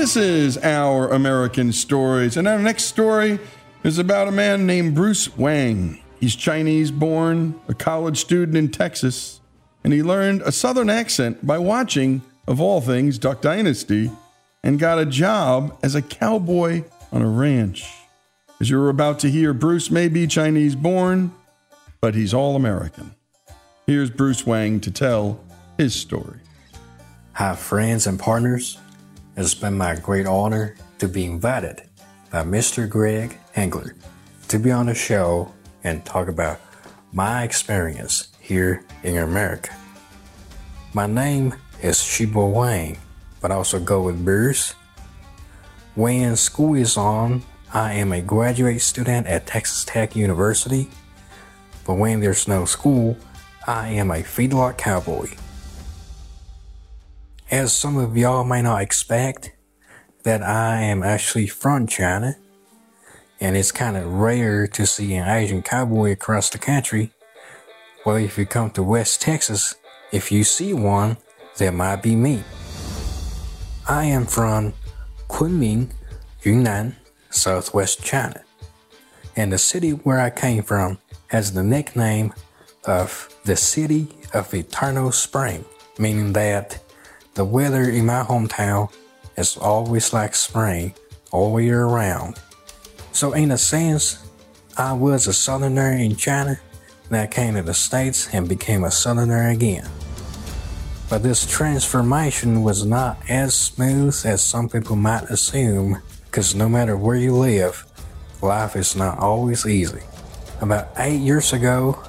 This is Our American Stories, and our next story is about a man named Bruce Wang. He's Chinese born, a college student in Texas, and he learned a Southern accent by watching, of all things, Duck Dynasty, and got a job as a cowboy on a ranch. As you're about to hear, Bruce may be Chinese born, but he's all American. Here's Bruce Wang to tell his story. Hi, friends and partners. It's been my great honor to be invited by Mr. Greg Hengler to be on the show and talk about my experience here in America. My name is Shibo Wang, but I also go with Bruce. When school is on, I am a graduate student at Texas Tech University, but when there's no school, I am a feedlot cowboy. As some of y'all may not expect, that I am actually from China, and it's kind of rare to see an Asian cowboy across the country. Well, if you come to West Texas, if you see one, that might be me. I am from Kunming, Yunnan, southwest China, and the city where I came from has the nickname of the City of Eternal Spring, meaning that the weather in my hometown is always like spring all year round. So, in a sense, I was a southerner in China, then I came to the States and became a southerner again. But this transformation was not as smooth as some people might assume, because no matter where you live, life is not always easy. About eight years ago,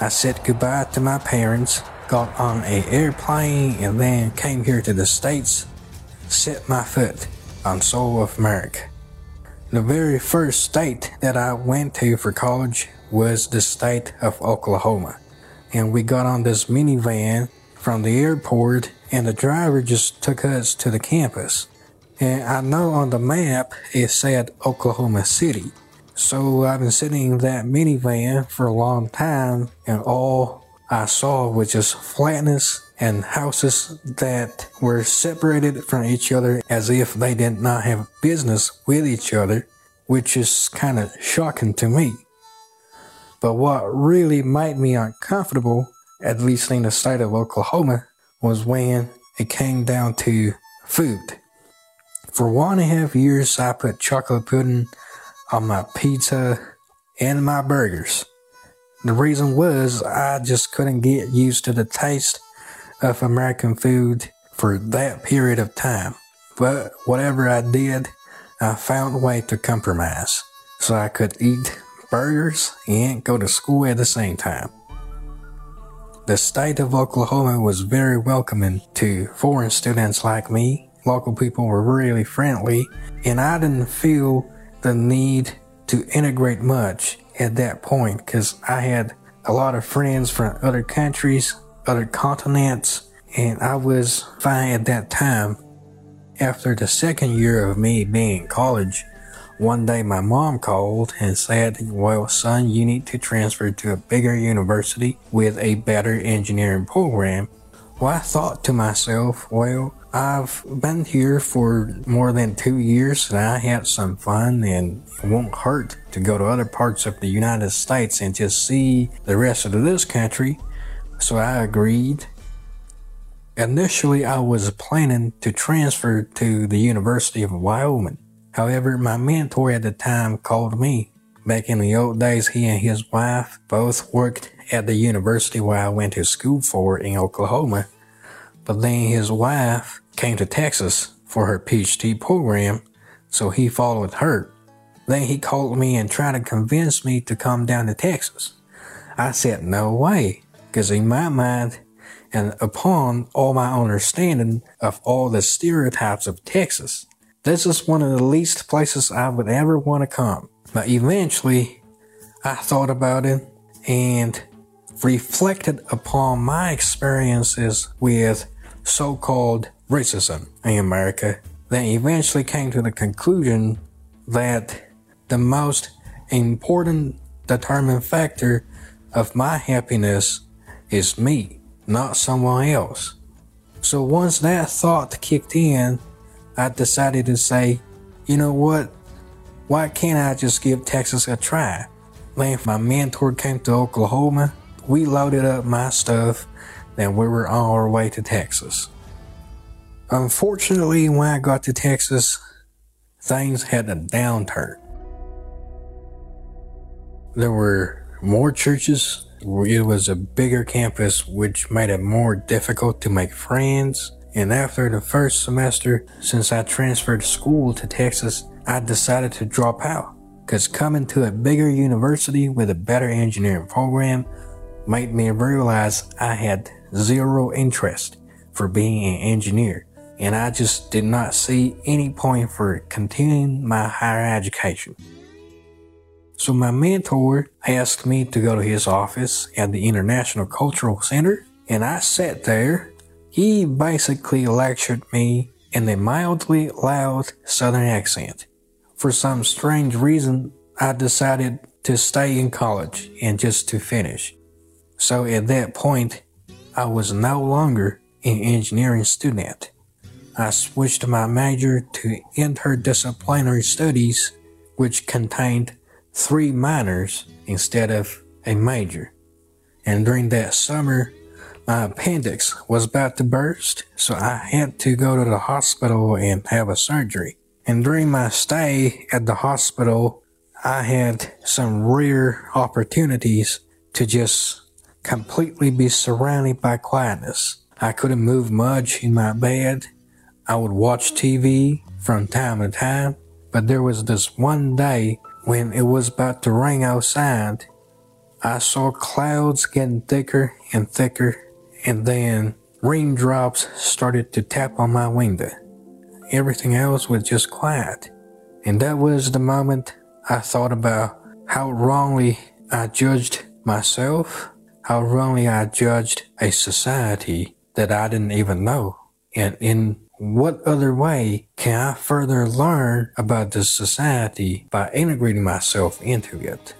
I said goodbye to my parents got on a airplane and then came here to the States, set my foot on soil of America. The very first state that I went to for college was the state of Oklahoma. And we got on this minivan from the airport, and the driver just took us to the campus. And I know on the map it said Oklahoma City. So I've been sitting in that minivan for a long time, and all I saw was just flatness and houses that were separated from each other as if they did not have business with each other, which is kind of shocking to me. But what really made me uncomfortable, at least in the state of Oklahoma, was when it came down to food. For one and a half years, I put chocolate pudding on my pizza and my burgers. The reason was I just couldn't get used to the taste of American food for that period of time. But whatever I did, I found a way to compromise so I could eat burgers and go to school at the same time. The state of Oklahoma was very welcoming to foreign students like me. Local people were really friendly, and I didn't feel the need to integrate much at that point because I had a lot of friends from other countries other continents, and I was fine at that time. After the second year of me being in college, one day my mom called and said, Well, son, you need to transfer to a bigger university with a better engineering program. Well, I thought to myself, Well, I've been here for more than two years and I had some fun and it won't hurt to go to other parts of the United States and just see the rest of this country so I agreed. Initially, I was planning to transfer to the University of Wyoming. However, my mentor at the time called me. Back in the old days, he and his wife both worked at the university where I went to school for in Oklahoma. But then his wife came to Texas for her PhD program, so he followed her. Then he called me and tried to convince me to come down to Texas. I said, no way because in my mind and upon all my understanding of all the stereotypes of Texas, this is one of the least places I would ever want to come. But eventually, I thought about it and reflected upon my experiences with so called racism in America, then eventually came to the conclusion that the most important determining factor of my happiness is me, not someone else. So once that thought kicked in, I decided to say, you know what? Why can't I just give Texas a try? When my mentor came to Oklahoma, we loaded up my stuff, and we were on our way to Texas. Unfortunately, when I got to Texas, things had a downturn. There were more churches it was a bigger campus, which made it more difficult to make friends. And after the first semester, since I transferred school to Texas, I decided to drop out. Cause coming to a bigger university with a better engineering program made me realize I had zero interest for being an engineer. And I just did not see any point for continuing my higher education. So my mentor asked me to go to his office at the International Cultural Center, and I sat there. He basically lectured me in a mildly loud southern accent. For some strange reason, I decided to stay in college and just to finish. So at that point, I was no longer an engineering student. I switched my major to interdisciplinary studies, which contained three minors instead of a major. And during that summer, my appendix was about to burst, so I had to go to the hospital and have a surgery. And during my stay at the hospital, I had some rare opportunities to just completely be surrounded by quietness. I couldn't move much in my bed. I would watch TV from time to time, but there was this one day when it was about to rain outside, I saw clouds getting thicker and thicker, and then raindrops started to tap on my window. Everything else was just quiet. And that was the moment I thought about how wrongly I judged myself, how wrongly I judged a society, that I didn't even know? And in what other way can I further learn about this society by integrating myself into it?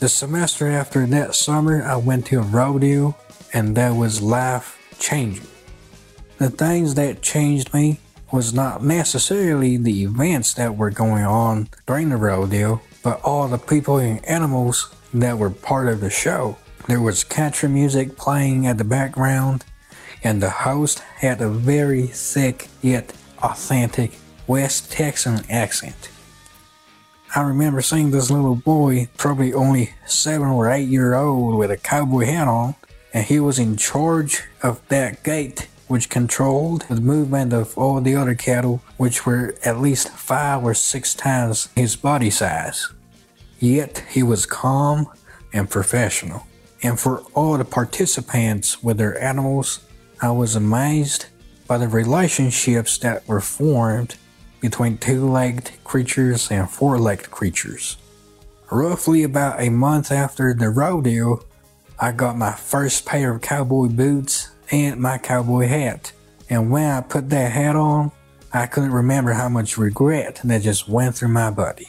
The semester after that summer, I went to a rodeo, and that was life changing. The things that changed me was not necessarily the events that were going on during the rodeo, but all the people and animals that were part of the show. There was country music playing at the background, and the host had a very thick yet authentic West Texan accent. I remember seeing this little boy, probably only seven or eight year old, with a cowboy hat on, and he was in charge of that gate which controlled the movement of all the other cattle, which were at least five or six times his body size. Yet he was calm and professional. And for all the participants with their animals, I was amazed by the relationships that were formed between two legged creatures and four legged creatures. Roughly about a month after the rodeo, I got my first pair of cowboy boots and my cowboy hat. And when I put that hat on, I couldn't remember how much regret that just went through my body.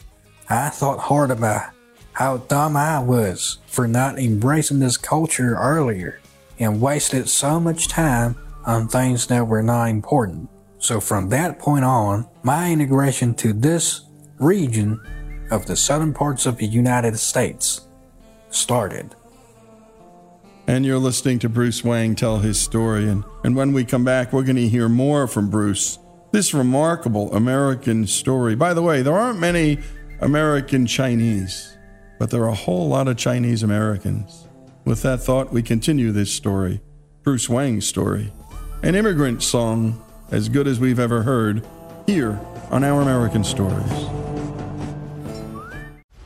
I thought hard about how dumb I was for not embracing this culture earlier and wasted so much time on things that were not important. So from that point on, my integration to this region of the southern parts of the United States started and you're listening to Bruce Wang tell his story. And, and when we come back, we're going to hear more from Bruce. This remarkable American story. By the way, there aren't many American Chinese, but there are a whole lot of Chinese Americans. With that thought, we continue this story Bruce Wang's story, an immigrant song as good as we've ever heard, here on Our American Stories.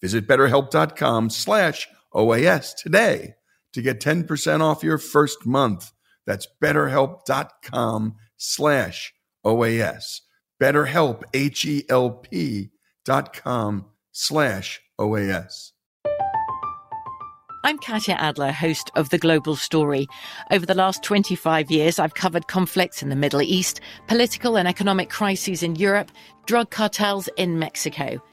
Visit betterhelp.com slash OAS today to get 10% off your first month. That's betterhelp.com slash OAS. BetterHelp, H-E-L-P dot com slash OAS. I'm Katya Adler, host of The Global Story. Over the last 25 years, I've covered conflicts in the Middle East, political and economic crises in Europe, drug cartels in Mexico –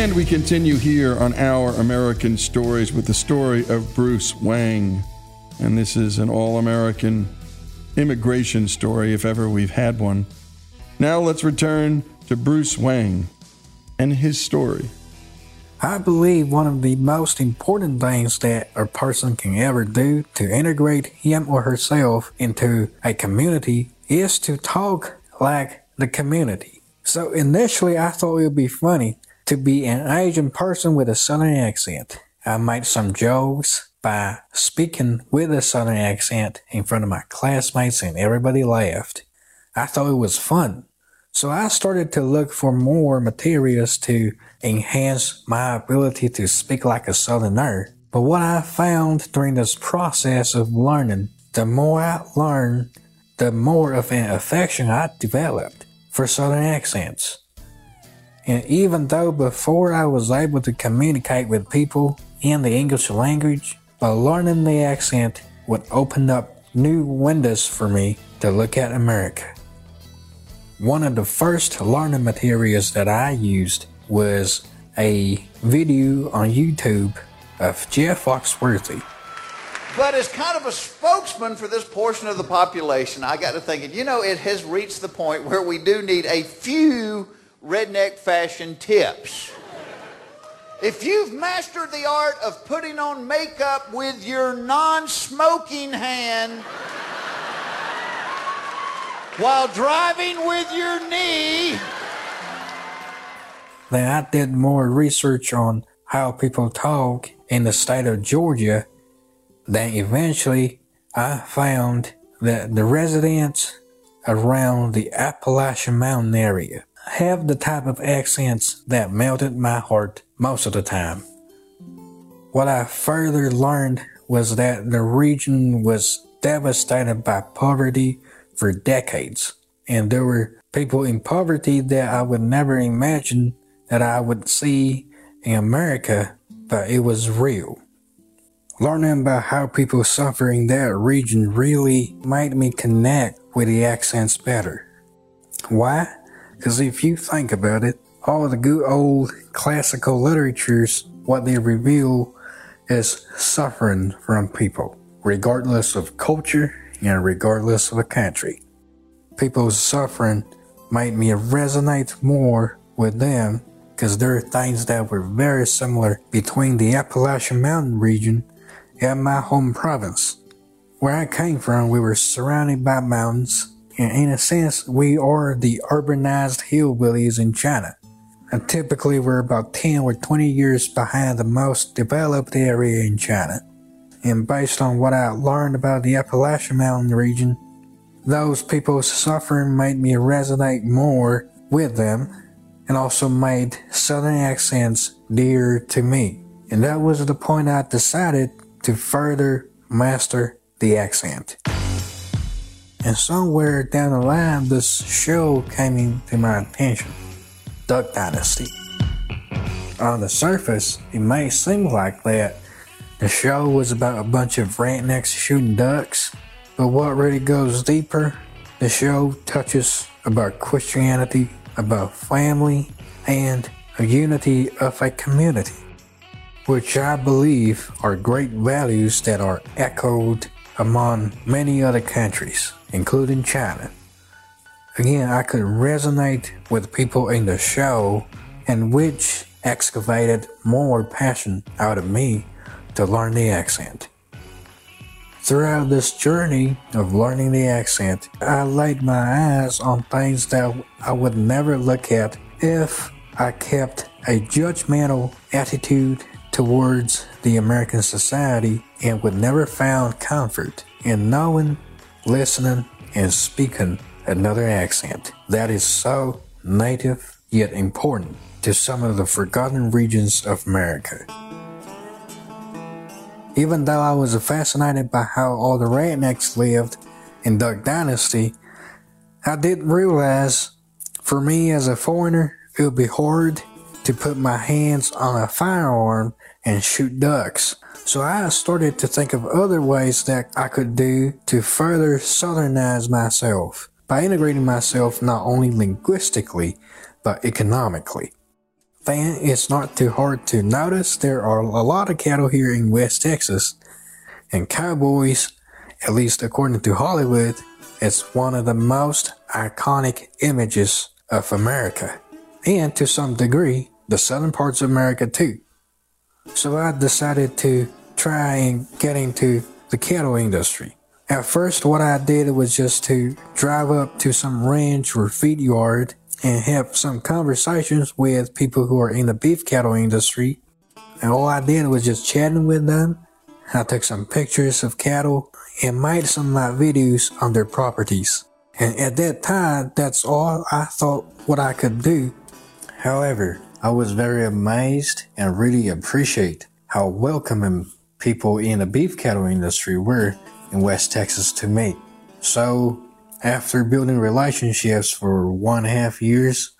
And we continue here on Our American Stories with the story of Bruce Wang. And this is an all American immigration story, if ever we've had one. Now let's return to Bruce Wang and his story. I believe one of the most important things that a person can ever do to integrate him or herself into a community is to talk like the community. So initially, I thought it would be funny to be an Asian person with a Southern accent. I made some jokes by speaking with a Southern accent in front of my classmates and everybody laughed. I thought it was fun. So I started to look for more materials to enhance my ability to speak like a Southerner. But what I found during this process of learning, the more I learned, the more of an affection I developed for Southern accents. And even though before I was able to communicate with people in the English language, by learning the accent would open up new windows for me to look at America. One of the first learning materials that I used was a video on YouTube of Jeff Foxworthy. But as kind of a spokesman for this portion of the population, I got to thinking, you know, it has reached the point where we do need a few redneck fashion tips. If you've mastered the art of putting on makeup with your non smoking hand while driving with your knee, then I did more research on how people talk in the state of Georgia. Then eventually I found that the residents around the Appalachian Mountain area have the type of accents that melted my heart most of the time. What I further learned was that the region was devastated by poverty for decades, and there were people in poverty that I would never imagine that I would see in America, but it was real. Learning about how people suffer in that region really made me connect with the accents better. Why? Because if you think about it, all the good old classical literatures, what they reveal is suffering from people, regardless of culture and regardless of a country. People's suffering made me resonate more with them because there are things that were very similar between the Appalachian Mountain region and my home province. Where I came from, we were surrounded by mountains in a sense, we are the urbanized hillbillies in China. And typically, we're about 10 or 20 years behind the most developed area in China. And based on what I learned about the Appalachian Mountain region, those people's suffering made me resonate more with them and also made Southern accents dear to me. And that was the point I decided to further master the accent. And somewhere down the line, this show came into my attention. Duck Dynasty. On the surface, it may seem like that. The show was about a bunch of rednecks shooting ducks, but what really goes deeper, the show touches about Christianity, about family, and a unity of a community, which I believe are great values that are echoed among many other countries including China. Again, I could resonate with people in the show, and which excavated more passion out of me to learn the accent. Throughout this journey of learning the accent, I laid my eyes on things that I would never look at if I kept a judgmental attitude towards the American society and would never found comfort in knowing, listening, and speaking another accent that is so native yet important to some of the forgotten regions of America. Even though I was fascinated by how all the rednecks lived in Duck Dynasty, I didn't realize for me as a foreigner, it would be hard to put my hands on a firearm and shoot ducks. So I started to think of other ways that I could do to further southernize myself by integrating myself not only linguistically, but economically. Then it's not too hard to notice there are a lot of cattle here in West Texas, and cowboys, at least according to Hollywood, is one of the most iconic images of America, and to some degree, the southern parts of America too. So I decided to try and get into the cattle industry. At first, what I did was just to drive up to some ranch or feed yard and have some conversations with people who are in the beef cattle industry. And all I did was just chatting with them. I took some pictures of cattle and made some like videos on their properties. And at that time, that's all I thought what I could do. However, I was very amazed and really appreciate how welcoming people in the beef cattle industry were in West Texas to me. So, after building relationships for one half years,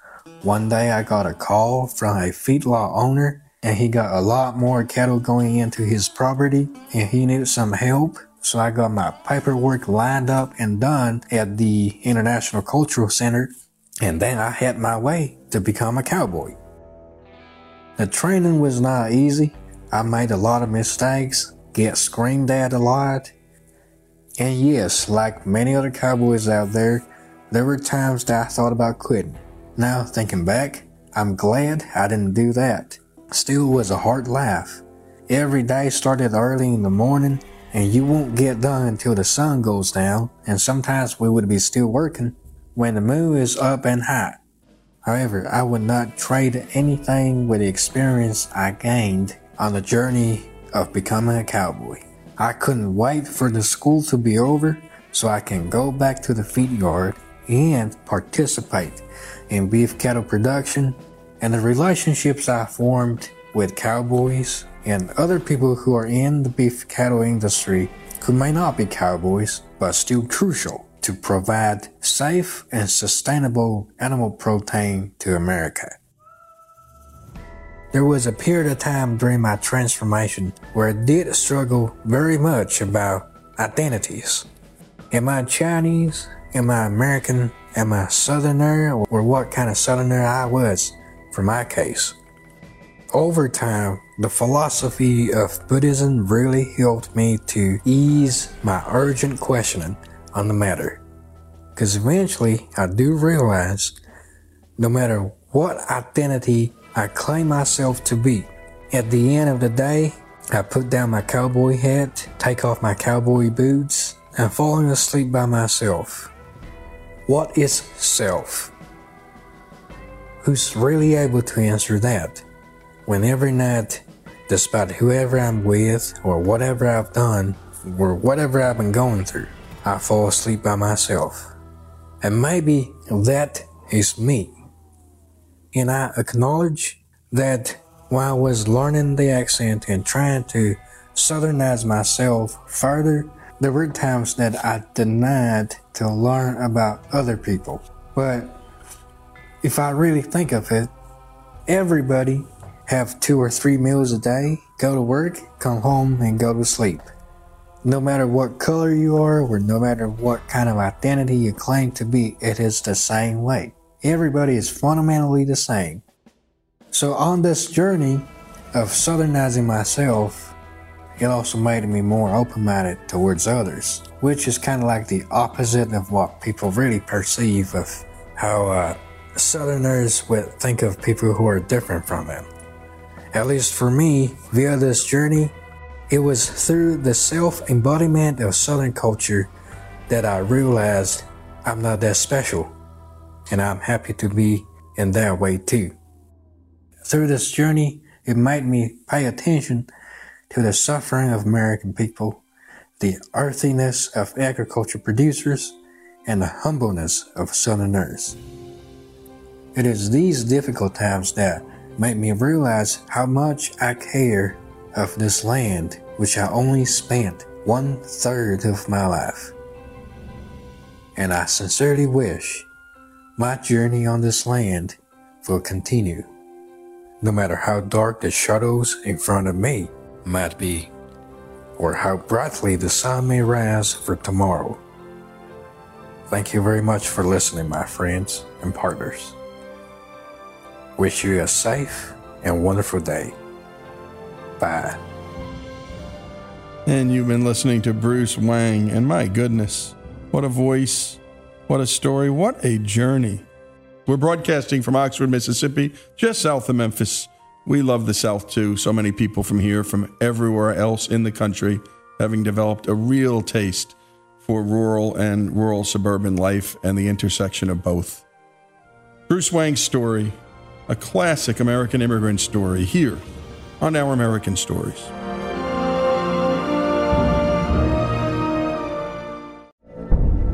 one day I got a call from a feedlot owner and he got a lot more cattle going into his property and he needed some help. So I got my paperwork lined up and done at the International Cultural Center and then I had my way to become a cowboy. The training was not easy. I made a lot of mistakes, get screamed at a lot, and yes, like many other cowboys out there, there were times that I thought about quitting. Now, thinking back, I'm glad I didn't do that. Still was a hard life. Every day started early in the morning, and you won't get done until the sun goes down, and sometimes we would be still working when the moon is up and high. However, I would not trade anything with the experience I gained on the journey of becoming a cowboy. I couldn't wait for the school to be over so I can go back to the feed yard and participate in beef cattle production and the relationships I formed with cowboys and other people who are in the beef cattle industry who may not be cowboys but still crucial to provide safe and sustainable animal protein to America. There was a period of time during my transformation where I did struggle very much about identities. Am I Chinese? Am I American? Am I Southerner? Or what kind of Southerner I was for my case. Over time, the philosophy of Buddhism really helped me to ease my urgent questioning on the matter. Because eventually, I do realize no matter what identity I claim myself to be. At the end of the day, I put down my cowboy hat, take off my cowboy boots, and falling asleep by myself. What is self? Who's really able to answer that? When every night, despite whoever I'm with, or whatever I've done, or whatever I've been going through, I fall asleep by myself. And maybe that is me. And I acknowledge that while I was learning the accent and trying to southernize myself further, there were times that I denied to learn about other people. But if I really think of it, everybody have two or three meals a day, go to work, come home, and go to sleep. No matter what color you are, or no matter what kind of identity you claim to be, it is the same way. Everybody is fundamentally the same. So on this journey of southernizing myself, it also made me more open-minded towards others, which is kind of like the opposite of what people really perceive of how uh, Southerners would think of people who are different from them. At least for me, via this journey, it was through the self-embodiment of Southern culture that I realized I'm not that special and I'm happy to be in that way too. Through this journey, it made me pay attention to the suffering of American people, the earthiness of agriculture producers, and the humbleness of Southerners. It is these difficult times that make me realize how much I care of this land which I only spent one third of my life. And I sincerely wish my journey on this land will continue, no matter how dark the shadows in front of me might be, or how brightly the sun may rise for tomorrow. Thank you very much for listening, my friends and partners. Wish you a safe and wonderful day. Bye. And you've been listening to Bruce Wang, and my goodness, what a voice, what a story, what a journey. We're broadcasting from Oxford, Mississippi, just south of Memphis. We love the South too. So many people from here, from everywhere else in the country, having developed a real taste for rural and rural suburban life and the intersection of both. Bruce Wang's story, a classic American immigrant story, here on Our American Stories.